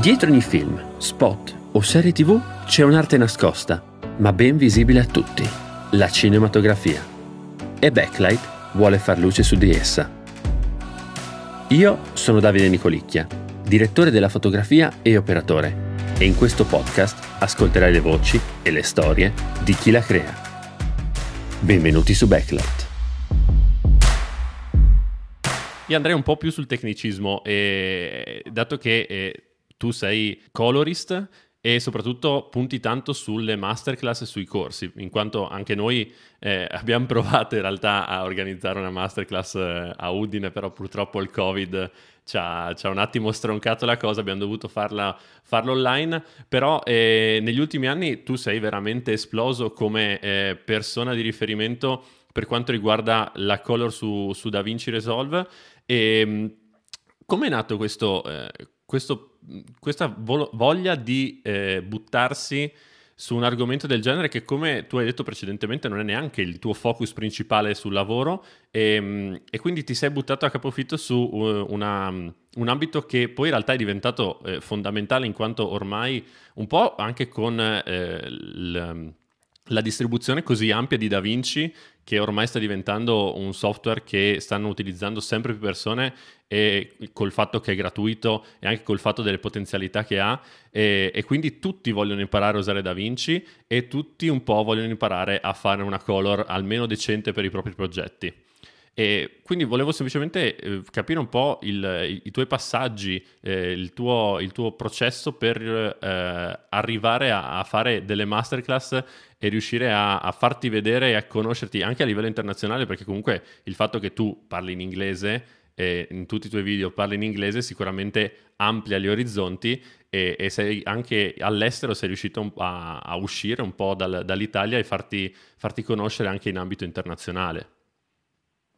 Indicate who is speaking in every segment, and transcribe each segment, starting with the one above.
Speaker 1: Dietro ogni film, spot o serie tv c'è un'arte nascosta, ma ben visibile a tutti, la cinematografia. E Backlight vuole far luce su di essa. Io sono Davide Nicolicchia, direttore della fotografia e operatore, e in questo podcast ascolterai le voci e le storie di chi la crea. Benvenuti su Backlight.
Speaker 2: Io andrei un po' più sul tecnicismo, e, dato che eh, tu sei colorist e soprattutto punti tanto sulle masterclass e sui corsi, in quanto anche noi eh, abbiamo provato in realtà a organizzare una masterclass eh, a Udine, però purtroppo il Covid ci ha, ci ha, un attimo stroncato la cosa, abbiamo dovuto farla, farla online, però eh, negli ultimi anni tu sei veramente esploso come eh, persona di riferimento per quanto riguarda la color su, su DaVinci Resolve. E ehm, come è nato questo, eh, questo, questa vo- voglia di eh, buttarsi su un argomento del genere che, come tu hai detto precedentemente, non è neanche il tuo focus principale sul lavoro e, ehm, e quindi ti sei buttato a capofitto su uh, una, un ambito che poi in realtà è diventato eh, fondamentale in quanto ormai un po' anche con eh, l, la distribuzione così ampia di DaVinci che ormai sta diventando un software che stanno utilizzando sempre più persone e col fatto che è gratuito e anche col fatto delle potenzialità che ha e, e, quindi tutti vogliono imparare a usare DaVinci e tutti un po' vogliono imparare a fare una color almeno decente per i propri progetti. E quindi volevo semplicemente eh, capire un po' il, i, i, tuoi passaggi, eh, il, tuo, il, tuo, processo per eh, arrivare a, a, fare delle masterclass e riuscire a, a, farti vedere e a conoscerti anche a livello internazionale, perché comunque il fatto che tu parli in inglese e in tutti i tuoi video parli in inglese sicuramente amplia gli orizzonti e, e sei anche all'estero sei riuscito a, a uscire un po' dal, dall'Italia e farti, farti conoscere anche in ambito internazionale.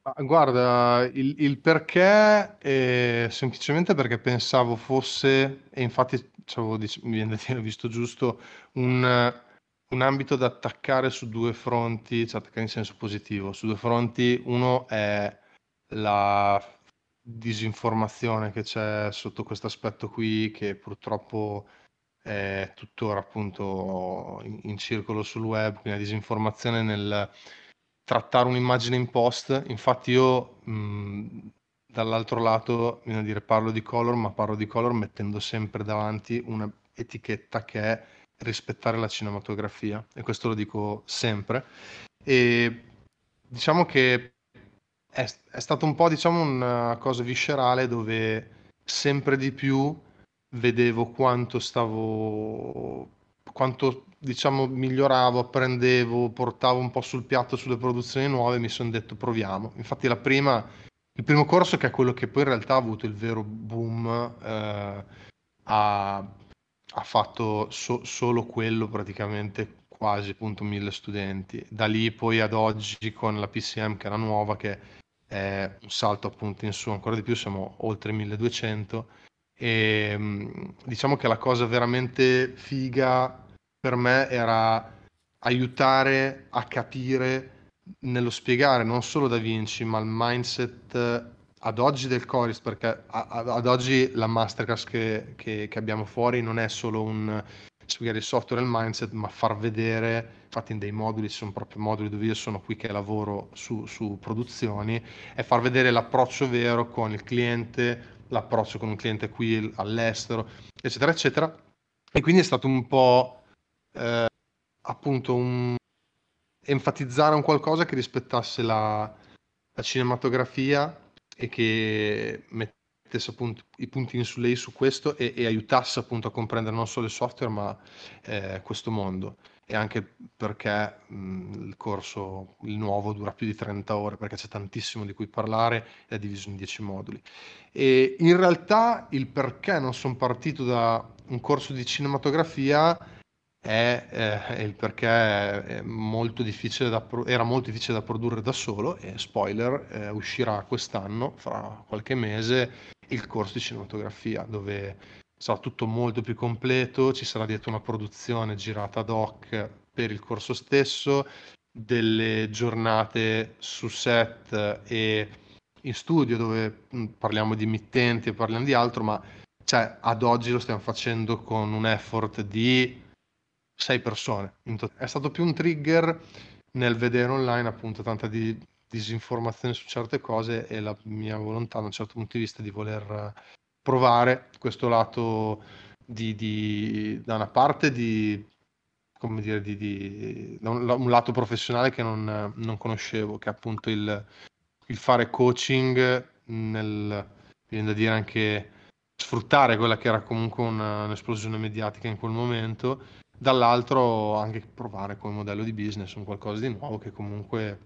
Speaker 3: Guarda, il, il perché è semplicemente perché pensavo fosse, e infatti mi viene da dire, visto giusto, un, un ambito da attaccare su due fronti, cioè attaccare in senso positivo, su due fronti. Uno è la disinformazione che c'è sotto questo aspetto qui, che purtroppo è tuttora appunto in, in circolo sul web, quindi la disinformazione nel trattare un'immagine in post. Infatti io mh, dall'altro lato, a dire, parlo di color, ma parlo di color mettendo sempre davanti un'etichetta che è rispettare la cinematografia e questo lo dico sempre. E diciamo che è, è stato un po' diciamo una cosa viscerale dove sempre di più vedevo quanto stavo quanto diciamo miglioravo, apprendevo, portavo un po' sul piatto sulle produzioni nuove, mi sono detto proviamo. Infatti la prima, il primo corso che è quello che poi in realtà ha avuto il vero boom, eh, ha, ha, fatto so, solo quello praticamente quasi appunto mille studenti. Da lì poi ad oggi con la PCM che era nuova, che è un salto appunto in su ancora di più, siamo oltre 1200 e diciamo che la cosa veramente figa per me era aiutare a capire nello spiegare non solo Da Vinci, ma il mindset ad oggi del Coris, perché ad oggi la masterclass che, che, che abbiamo fuori non è solo un spiegare il software e il mindset, ma far vedere, infatti in dei moduli, ci sono proprio moduli dove io sono qui che lavoro su, su produzioni, è far vedere l'approccio vero con il cliente, l'approccio con un cliente qui all'estero, eccetera, eccetera. E quindi è stato un po' eh, appunto un, enfatizzare un qualcosa che rispettasse la, la cinematografia e che mettesse appunto i puntini su lei su questo e, e aiutasse appunto a comprendere non solo il software ma eh, questo mondo e anche perché mh, il corso, il nuovo, dura più di 30 ore perché c'è tantissimo di cui parlare è diviso in 10 moduli. E in realtà il perché non sono partito da un corso di cinematografia è, eh, il perché è molto da, era molto difficile da produrre da solo e spoiler eh, uscirà quest'anno, fra qualche mese, il corso di cinematografia dove sarà tutto molto più completo, ci sarà dietro una produzione girata ad hoc per il corso stesso, delle giornate su set e in studio dove parliamo di emittenti e parliamo di altro, ma cioè ad oggi lo stiamo facendo con un effort di sei persone. È stato più un trigger nel vedere online appunto tanta di disinformazione su certe cose e la mia volontà da un certo punto di vista di voler provare questo lato di, di da una parte di come dire di, di un, un, lato professionale che non, non conoscevo che è appunto il, il fare coaching nel viene da dire anche sfruttare quella che era comunque una, un'esplosione mediatica in quel momento dall'altro anche provare come modello di business un qualcosa di nuovo che comunque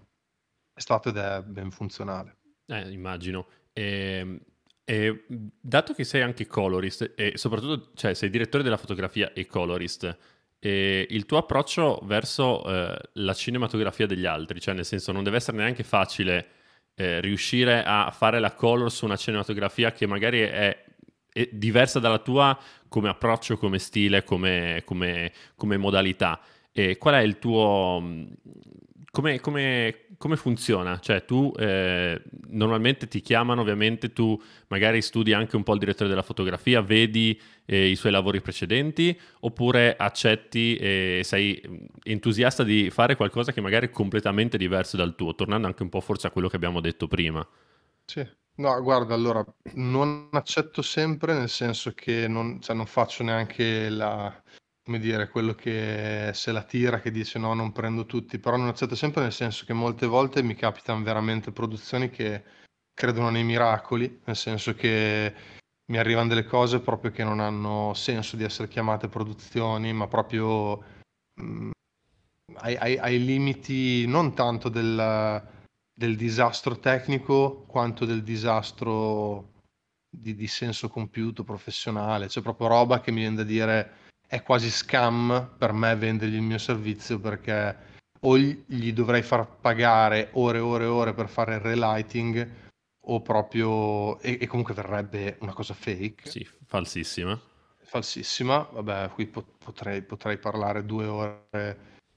Speaker 3: è stato ed è ben funzionale.
Speaker 2: Eh, immagino. E, ehm, e, dato che sei anche colorist e soprattutto cioè, sei direttore della fotografia e colorist, e il tuo approccio verso eh, la cinematografia degli altri, cioè nel senso non deve essere neanche facile eh, riuscire a fare la color su una cinematografia che magari è è diversa dalla tua come approccio, come stile, come, come, come modalità. E qual è il tuo... Come, come, come funziona? Cioè tu eh, normalmente ti chiamano, ovviamente tu magari studi anche un po' il direttore della fotografia, vedi eh, i suoi lavori precedenti, oppure accetti e sei entusiasta di fare qualcosa che magari è completamente diverso dal tuo, tornando anche un po' forse a quello che abbiamo detto prima.
Speaker 3: Sì. No, guarda, allora, non accetto sempre, nel senso che non, cioè, non faccio neanche la, come dire, quello che se la tira, che dice no, non prendo tutti, però non accetto sempre nel senso che molte volte mi capitano veramente produzioni che credono nei miracoli, nel senso che mi arrivano delle cose proprio che non hanno senso di essere chiamate produzioni, ma proprio mh, mm, ai, ai- ai limiti non tanto del del disastro tecnico quanto del disastro di, di senso compiuto professionale. C'è proprio roba che mi viene da dire è quasi scam per me vendergli il mio servizio perché o gli dovrei far pagare ore e ore e ore per fare il relighting o proprio e, e comunque verrebbe una cosa fake.
Speaker 2: Sì, falsissima.
Speaker 3: Falsissima, vabbè, qui potrei, potrei parlare due ore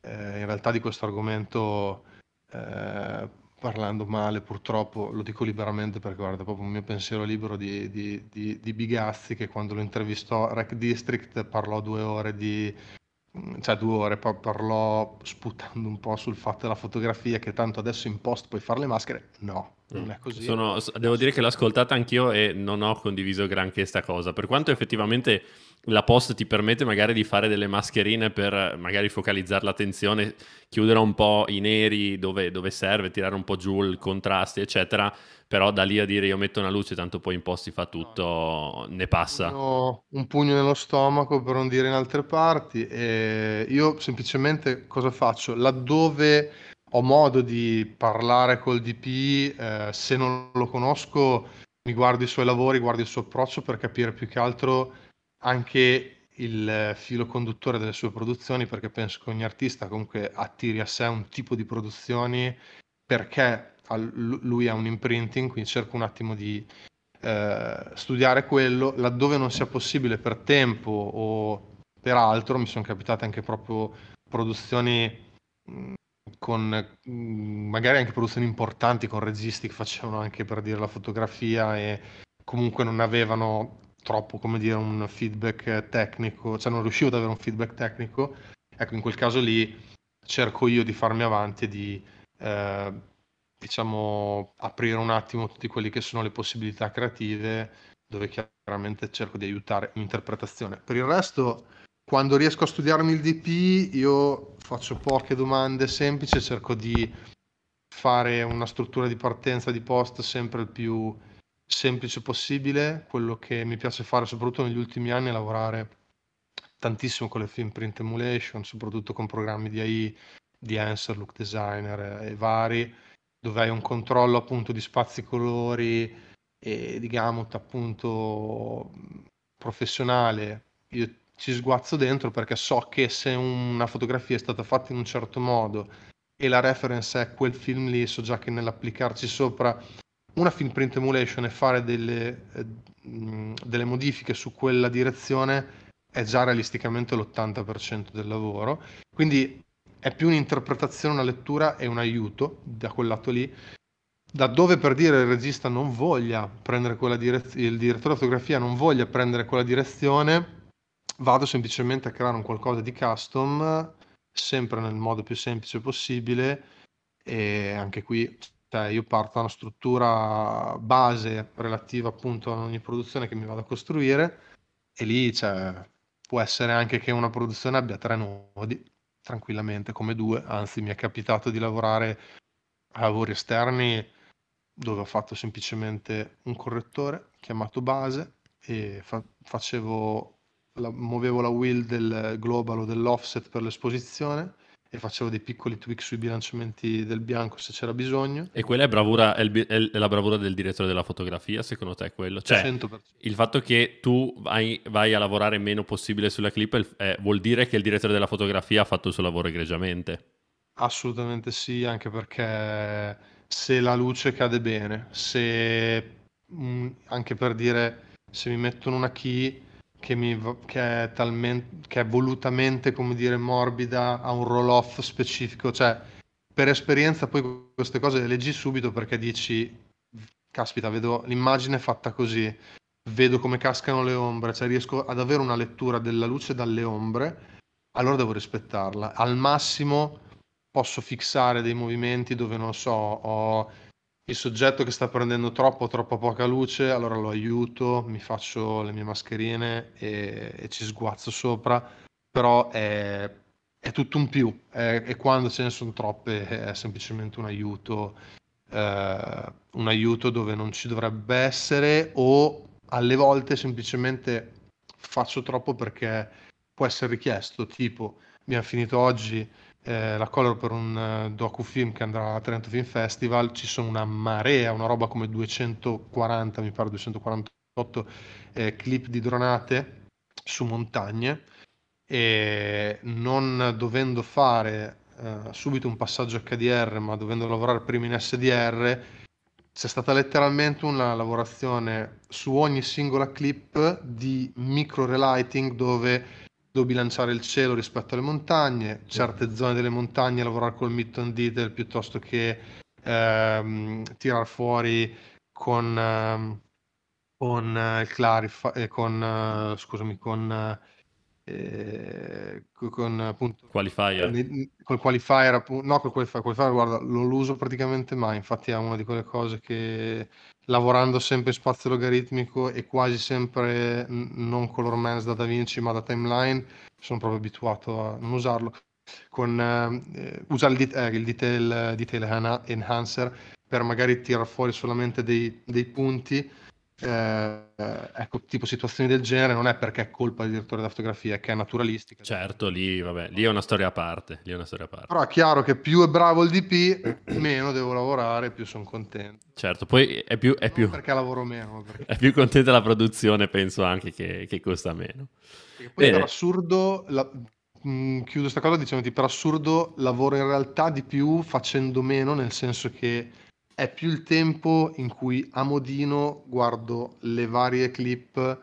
Speaker 3: eh, in realtà di questo argomento eh, parlando male, purtroppo, lo dico liberamente perché guarda, proprio un mio pensiero libero di, di, di, di Bigazzi che quando lo intervistò Rec District parlò due ore di, cioè due ore, parlò sputando un po' sul fatto della fotografia che tanto adesso in post puoi fare le maschere. No, non mm. è così.
Speaker 2: Sono, devo dire che l'ho ascoltata anch'io e non ho condiviso granché sta cosa, per quanto effettivamente la post ti permette magari di fare delle mascherine per magari focalizzare l'attenzione, chiudere un po' i neri dove, dove serve, tirare un po' giù il contrasti, eccetera. Però da lì a dire io metto una luce, tanto poi in post si fa tutto, ne passa.
Speaker 3: Ho un pugno nello stomaco per non dire in altre parti. E io semplicemente cosa faccio? Laddove ho modo di parlare col DP, eh, se non lo conosco, mi guardo i suoi lavori, guardo il suo approccio per capire più che altro anche il filo conduttore delle sue produzioni, perché penso che ogni artista comunque attiri a sé un tipo di produzioni perché lui ha un imprinting, quindi cerco un attimo di eh, studiare quello, laddove non sia possibile per tempo o per altro, mi sono capitate anche proprio produzioni con magari anche produzioni importanti con registi che facevano anche per dire la fotografia e comunque non avevano troppo, come dire, un feedback tecnico, cioè non riuscivo ad avere un feedback tecnico, ecco, in quel caso lì cerco io di farmi avanti e di, eh, diciamo, aprire un attimo tutti quelli che sono le possibilità creative, dove chiaramente cerco di aiutare un'interpretazione. Per il resto, quando riesco a studiarmi il DP, io faccio poche domande semplici, cerco di fare una struttura di partenza di post sempre il più semplice possibile. Quello che mi piace fare, soprattutto negli ultimi anni, è lavorare tantissimo con le film print emulation, soprattutto con programmi di AI, di Answer, Look Designer e vari, dove hai un controllo appunto di spazi colori e di gamut appunto professionale. Io ci sguazzo dentro perché so che se una fotografia è stata fatta in un certo modo e la reference è quel film lì, so già che nell'applicarci sopra una film print emulation e fare delle, eh, delle modifiche su quella direzione è già realisticamente l'80% del lavoro. Quindi è più un'interpretazione, una lettura e un aiuto da quel lato lì. da dove per dire il regista non voglia prendere quella direzione, il direttore di fotografia non voglia prendere quella direzione, vado semplicemente a creare un qualcosa di custom, sempre nel modo più semplice possibile e anche qui cioè, io parto da una struttura base relativa appunto a ogni produzione che mi vado a costruire e lì cioè, può essere anche che una produzione abbia tre nodi tranquillamente come due, anzi mi è capitato di lavorare a lavori esterni dove ho fatto semplicemente un correttore chiamato base e fa- facevo la- muovevo la wheel del global o dell'offset per l'esposizione e facevo dei piccoli tweak sui bilanciamenti del bianco se c'era bisogno.
Speaker 2: E quella è, bravura, è, il, è la bravura del direttore della fotografia, secondo te è quello? Cioè, 100%. il fatto che tu vai, vai, a lavorare meno possibile sulla clip eh, vuol dire che il direttore della fotografia ha fatto il suo lavoro egregiamente?
Speaker 3: Assolutamente sì, anche perché se la luce cade bene, se mh, mm, anche per dire se mi mettono una key che, mi, che, è talmente, che è volutamente, come dire, morbida, ha un roll-off specifico, cioè per esperienza poi queste cose le leggi subito perché dici, caspita, vedo l'immagine fatta così, vedo come cascano le ombre, cioè riesco ad avere una lettura della luce dalle ombre, allora devo rispettarla. Al massimo posso fissare dei movimenti dove non so, ho il soggetto che sta prendendo troppo troppo poca luce, allora lo aiuto, mi faccio le mie mascherine e, e ci sguazzo sopra, però è, è tutto un più è, e quando ce ne sono troppe è semplicemente un aiuto, eh, un aiuto dove non ci dovrebbe essere o alle volte semplicemente faccio troppo perché può essere richiesto, tipo abbiamo finito oggi eh, la color per un uh, docufilm che andrà a Trento Film Festival, ci sono una marea, una roba come 240, mi pare 248 eh, clip di dronate su montagne. E non dovendo fare uh, subito un passaggio HDR ma dovendo lavorare prima in SDR c'è stata letteralmente una lavorazione su ogni singola clip di micro relighting dove devo bilanciare il cielo rispetto alle montagne, certe zone delle montagne lavorare col mid-tone detail piuttosto che ehm, tirar fuori con, ehm, con eh, il clarify, eh, con, eh, scusami, con eh, con appunto
Speaker 2: qualifier.
Speaker 3: col qualifier appunto, no col qualifier, qualifier guarda non lo uso praticamente mai. Infatti è una di quelle cose che lavorando sempre in spazio logaritmico e quasi sempre non color man's da Da Vinci ma da timeline sono proprio abituato a non usarlo. Con eh, usare il, det- eh, il detail, detail enhancer per magari tirare fuori solamente dei, dei punti eh, ecco, tipo situazioni del genere non è perché è colpa del direttore della fotografia, è che è naturalistica.
Speaker 2: Certo, lì, vabbè, lì è una storia a parte. Lì è una storia a parte.
Speaker 3: Però è chiaro che più è bravo il DP, meno devo lavorare, più sono contento.
Speaker 2: Certo, poi è più... È più...
Speaker 3: perché lavoro meno. Perché...
Speaker 2: È più contenta la produzione, penso anche che, che costa meno.
Speaker 3: Perché poi Bene. per assurdo... La... Mm, chiudo questa cosa dicendoti per assurdo lavoro in realtà di più facendo meno nel senso che è più il tempo in cui a modino guardo le varie clip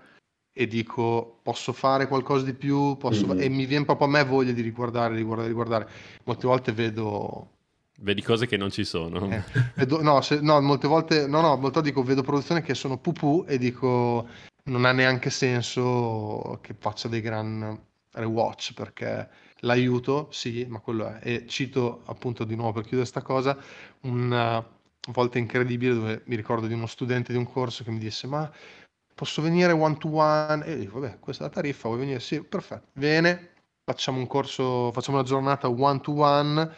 Speaker 3: e dico posso fare qualcosa di più posso... mm-hmm. e mi viene proprio a me voglia di riguardare, riguardare, riguardare. Molte volte vedo...
Speaker 2: Vedi cose che non ci sono.
Speaker 3: Eh, vedo, no, se, no, molte volte, no, no, molte volte dico vedo produzioni che sono pupù e dico non ha neanche senso che faccia dei gran rewatch perché l'aiuto, sì, ma quello è. E cito appunto di nuovo per chiudere questa cosa, un volte incredibile dove mi ricordo di uno studente di un corso che mi disse ma posso venire one to one? E io dico vabbè questa è la tariffa vuoi venire? Sì perfetto. Bene facciamo un corso facciamo una giornata one to one.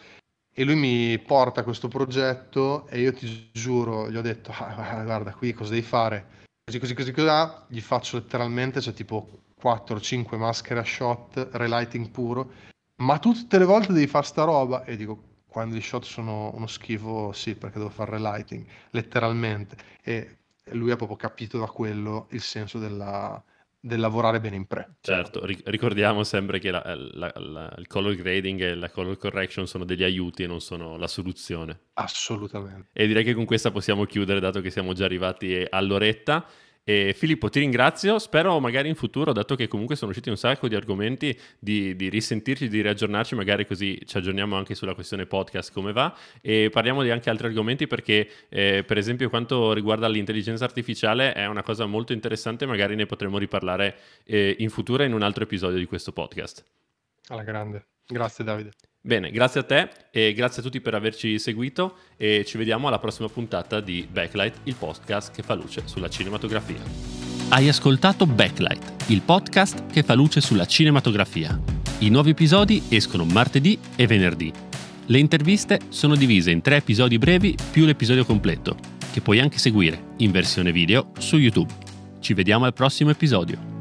Speaker 3: E lui mi porta questo progetto e io ti giuro gli ho detto ah, guarda qui cosa devi fare. Così così così così gli faccio letteralmente c'è tipo 4-5 maschere a shot relighting puro ma tutte le volte devi fare sta roba? E dico quando i shot sono uno schifo, sì, perché devo fare relighting, letteralmente. E lui ha proprio capito da quello il senso della, del lavorare bene in pre.
Speaker 2: Certo, ricordiamo sempre che la, la, la, il color grading e la color correction sono degli aiuti e non sono la soluzione.
Speaker 3: Assolutamente.
Speaker 2: E direi che con questa possiamo chiudere, dato che siamo già arrivati all'oretta. E Filippo, ti ringrazio. Spero magari in futuro, dato che comunque sono usciti un sacco di argomenti, di, di, risentirci, di riaggiornarci, magari così ci aggiorniamo anche sulla questione podcast, come va. E parliamo di anche altri argomenti perché, eh, per esempio, quanto riguarda l'intelligenza artificiale, è una cosa molto interessante. Magari ne potremo riparlare eh, in futuro in un altro episodio di questo podcast.
Speaker 3: Alla grande. Grazie, Davide.
Speaker 2: Bene, grazie a te e grazie a tutti per averci seguito e ci vediamo alla prossima puntata di Backlight, il podcast che fa luce sulla cinematografia.
Speaker 1: Hai ascoltato Backlight, il podcast che fa luce sulla cinematografia. I nuovi episodi escono martedì e venerdì. Le interviste sono divise in tre episodi brevi più l'episodio completo, che puoi anche seguire in versione video su YouTube. Ci vediamo al prossimo episodio.